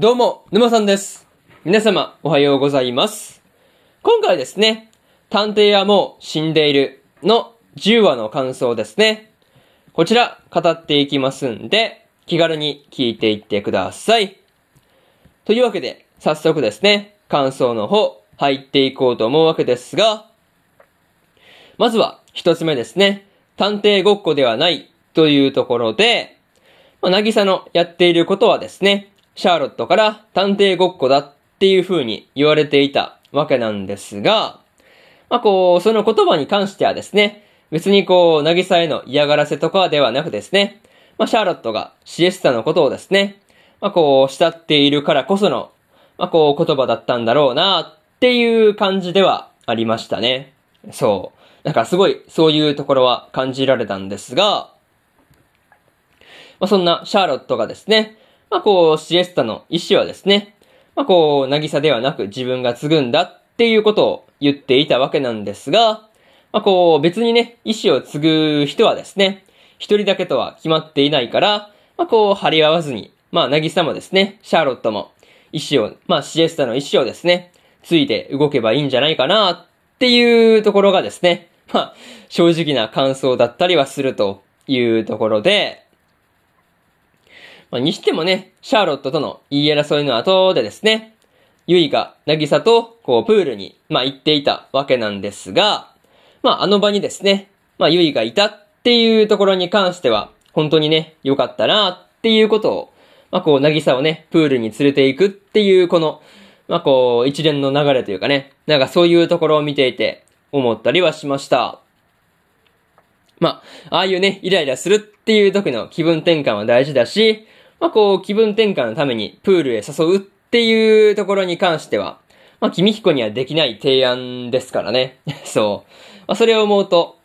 どうも、沼さんです。皆様、おはようございます。今回ですね、探偵はもう死んでいるの10話の感想ですね。こちら、語っていきますんで、気軽に聞いていってください。というわけで、早速ですね、感想の方、入っていこうと思うわけですが、まずは、一つ目ですね、探偵ごっこではないというところで、まあ、なぎさのやっていることはですね、シャーロットから探偵ごっこだっていう風に言われていたわけなんですが、まあ、こう、その言葉に関してはですね、別にこう、なぎさへの嫌がらせとかではなくですね、まあ、シャーロットがシエスタのことをですね、まあ、こう、慕っているからこその、まあ、こう、言葉だったんだろうなっていう感じではありましたね。そう。なんかすごい、そういうところは感じられたんですが、まあ、そんなシャーロットがですね、まあ、こう、シエスタの意思はですね、まあ、こう、渚ではなく自分が継ぐんだっていうことを言っていたわけなんですが、まあ、こう、別にね、意思を継ぐ人はですね、一人だけとは決まっていないから、まあ、こう、張り合わずに、まあ、渚もですね、シャーロットも、意思を、まあ、シエスタの意思をですね、ついて動けばいいんじゃないかなっていうところがですね、まあ、正直な感想だったりはするというところで、まあ、にしてもね、シャーロットとの言い争いの後でですね、ユイが、ナギサと、こう、プールに、まあ、行っていたわけなんですが、まあ、あの場にですね、まあ、ユイがいたっていうところに関しては、本当にね、良かったなっていうことを、まあ、こう、ナギサをね、プールに連れて行くっていう、この、まあ、こう、一連の流れというかね、なんかそういうところを見ていて、思ったりはしました。まあ、ああいうね、イライラするっていう時の気分転換は大事だし、まあ、こう、気分転換のためにプールへ誘うっていうところに関しては、まあ、君彦にはできない提案ですからね。そう。まあ、それを思うと、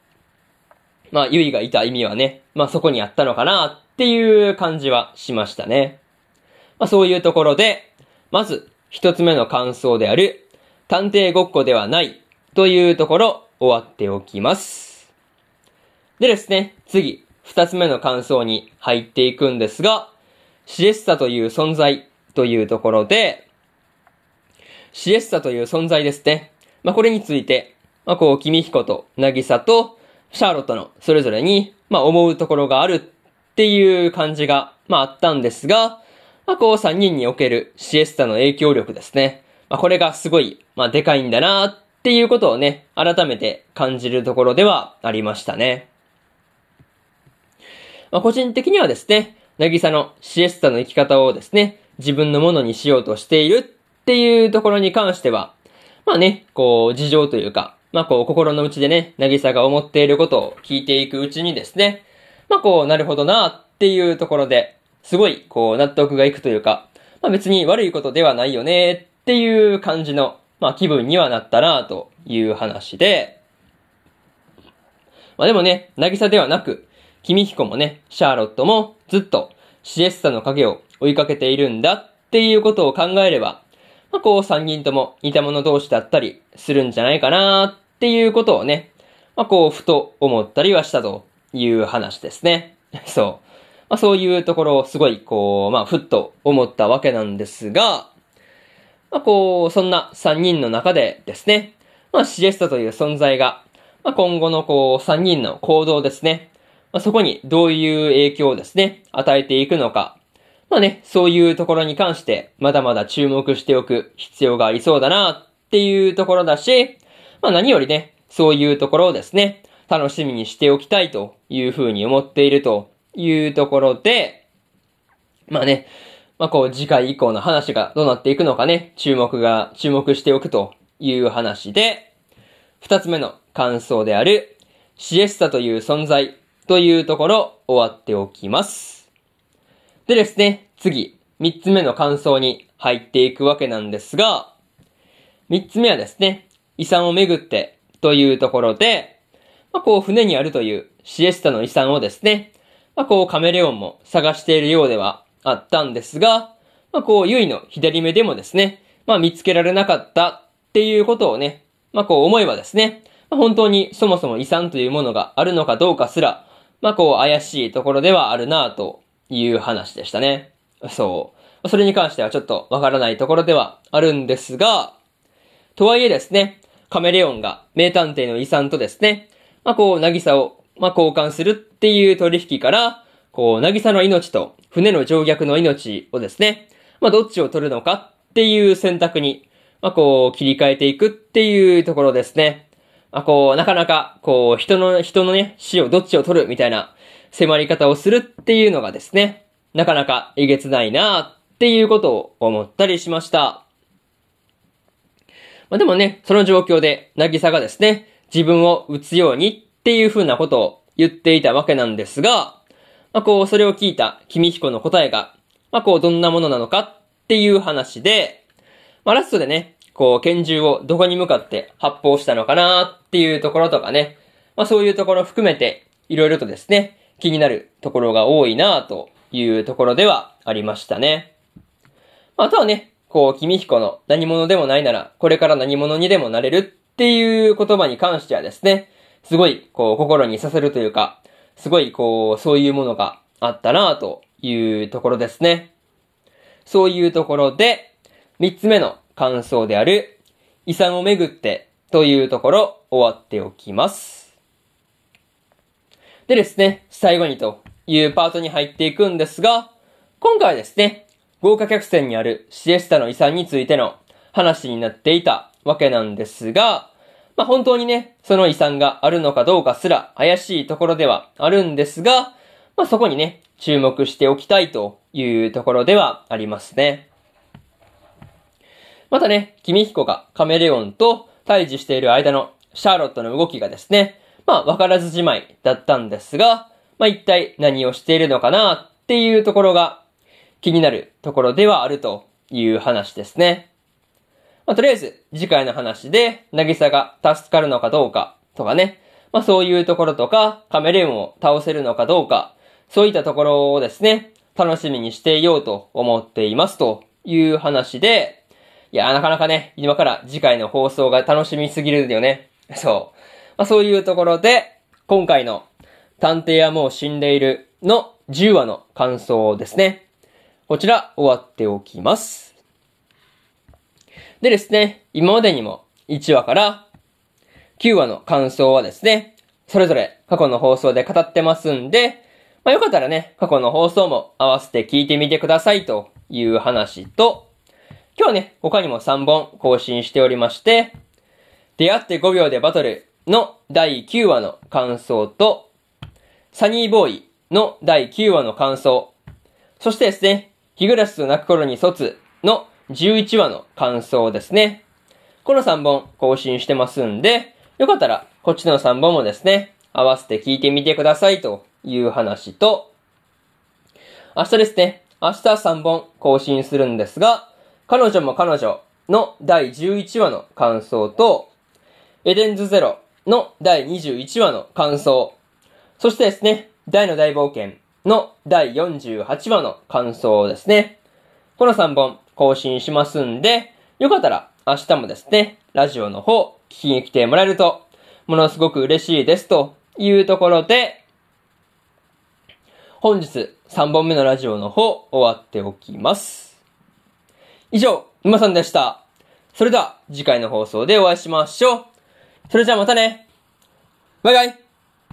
まあ、ゆいがいた意味はね、まあ、そこにあったのかなっていう感じはしましたね。まあ、そういうところで、まず、一つ目の感想である、探偵ごっこではないというところ、終わっておきます。でですね、次、二つ目の感想に入っていくんですが、シエスタという存在というところで、シエスタという存在ですね。まあ、これについて、まあ、こう、君彦と渚とシャーロットのそれぞれに、まあ、思うところがあるっていう感じが、まあ、あったんですが、まあ、こう、三人におけるシエスタの影響力ですね。まあ、これがすごい、まあ、でかいんだなっていうことをね、改めて感じるところではありましたね。まあ、個人的にはですね、なぎさのシエスタの生き方をですね、自分のものにしようとしているっていうところに関しては、まあね、こう、事情というか、まあこう、心の内でね、なぎさが思っていることを聞いていくうちにですね、まあこう、なるほどなっていうところで、すごい、こう、納得がいくというか、まあ別に悪いことではないよねっていう感じの、まあ気分にはなったなという話で、まあでもね、なぎさではなく、君彦もね、シャーロットもずっとシエスタの影を追いかけているんだっていうことを考えれば、まあこう三人とも似た者同士だったりするんじゃないかなっていうことをね、まあこうふと思ったりはしたという話ですね。そう。まあそういうところをすごいこう、まあふっと思ったわけなんですが、まあこう、そんな三人の中でですね、まあシエスタという存在が、まあ今後のこう三人の行動ですね、まあ、そこにどういう影響をですね、与えていくのか。まあね、そういうところに関して、まだまだ注目しておく必要がありそうだなっていうところだし、まあ何よりね、そういうところをですね、楽しみにしておきたいというふうに思っているというところで、まあね、まあこう次回以降の話がどうなっていくのかね、注目が、注目しておくという話で、二つ目の感想である、シエスタという存在というところ終わっておきます。でですね、次、三つ目の感想に入っていくわけなんですが、三つ目はですね、遺産をめぐってというところで、まあ、こう船にあるというシエスタの遺産をですね、まあ、こうカメレオンも探しているようではあったんですが、まあ、こうユイの左目でもですね、まあ、見つけられなかったっていうことをね、まあ、こう思えばですね、まあ、本当にそもそも遺産というものがあるのかどうかすら、まあこう怪しいところではあるなという話でしたね。そう。それに関してはちょっとわからないところではあるんですが、とはいえですね、カメレオンが名探偵の遺産とですね、まあこう、なぎさを、まあ交換するっていう取引から、こう、なぎさの命と船の乗客の命をですね、まあどっちを取るのかっていう選択に、まあこう、切り替えていくっていうところですね。まあこう、なかなか、こう、人の、人のね、死をどっちを取るみたいな迫り方をするっていうのがですね、なかなかえげつないなっていうことを思ったりしました。まあ、でもね、その状況で、なぎさがですね、自分を撃つようにっていう風なことを言っていたわけなんですが、まあ、こう、それを聞いた君彦の答えが、まあ、こう、どんなものなのかっていう話で、まあ、ラストでね、こう、拳銃をどこに向かって発砲したのかなっていうところとかね、まあ、そういうところ含めて、いろいろとですね、気になるところが多いなというところではありましたね。あとはね、こう、君彦の何者でもないなら、これから何者にでもなれるっていう言葉に関してはですね、すごい、こう、心に刺さるというか、すごい、こう、そういうものがあったなというところですね。そういうところで、三つ目の感想である、遺産をめぐってというところ、終わっておきます。でですね、最後にというパートに入っていくんですが、今回はですね、豪華客船にあるシエスタの遺産についての話になっていたわけなんですが、まあ、本当にね、その遺産があるのかどうかすら怪しいところではあるんですが、まあ、そこにね、注目しておきたいというところではありますね。またね、君彦がカメレオンと対峙している間のシャーロットの動きがですね、まあ、わからずじまいだったんですが、まあ、一体何をしているのかなっていうところが気になるところではあるという話ですね。まあ、とりあえず、次回の話で、なぎさが助かるのかどうかとかね、まあそういうところとか、カメレオンを倒せるのかどうか、そういったところをですね、楽しみにしていようと思っていますという話で、いや、なかなかね、今から次回の放送が楽しみすぎるんだよね。そう。まあそういうところで、今回の探偵はもう死んでいるの10話の感想ですね。こちら終わっておきます。でですね、今までにも1話から9話の感想はですね、それぞれ過去の放送で語ってますんで、まあよかったらね、過去の放送も合わせて聞いてみてくださいという話と、今日ね、他にも3本更新しておりまして、出会って5秒でバトルの第9話の感想と、サニーボーイの第9話の感想、そしてですね、日暮らしと泣く頃に卒の11話の感想ですね。この3本更新してますんで、よかったらこっちの3本もですね、合わせて聞いてみてくださいという話と、明日ですね、明日3本更新するんですが、彼女も彼女の第11話の感想と、エデンズゼロの第21話の感想、そしてですね、大の大冒険の第48話の感想ですね。この3本更新しますんで、よかったら明日もですね、ラジオの方聞きに来てもらえると、ものすごく嬉しいですというところで、本日3本目のラジオの方終わっておきます。以上、沼さんでした。それでは次回の放送でお会いしましょう。それじゃあまたね。バイバイ。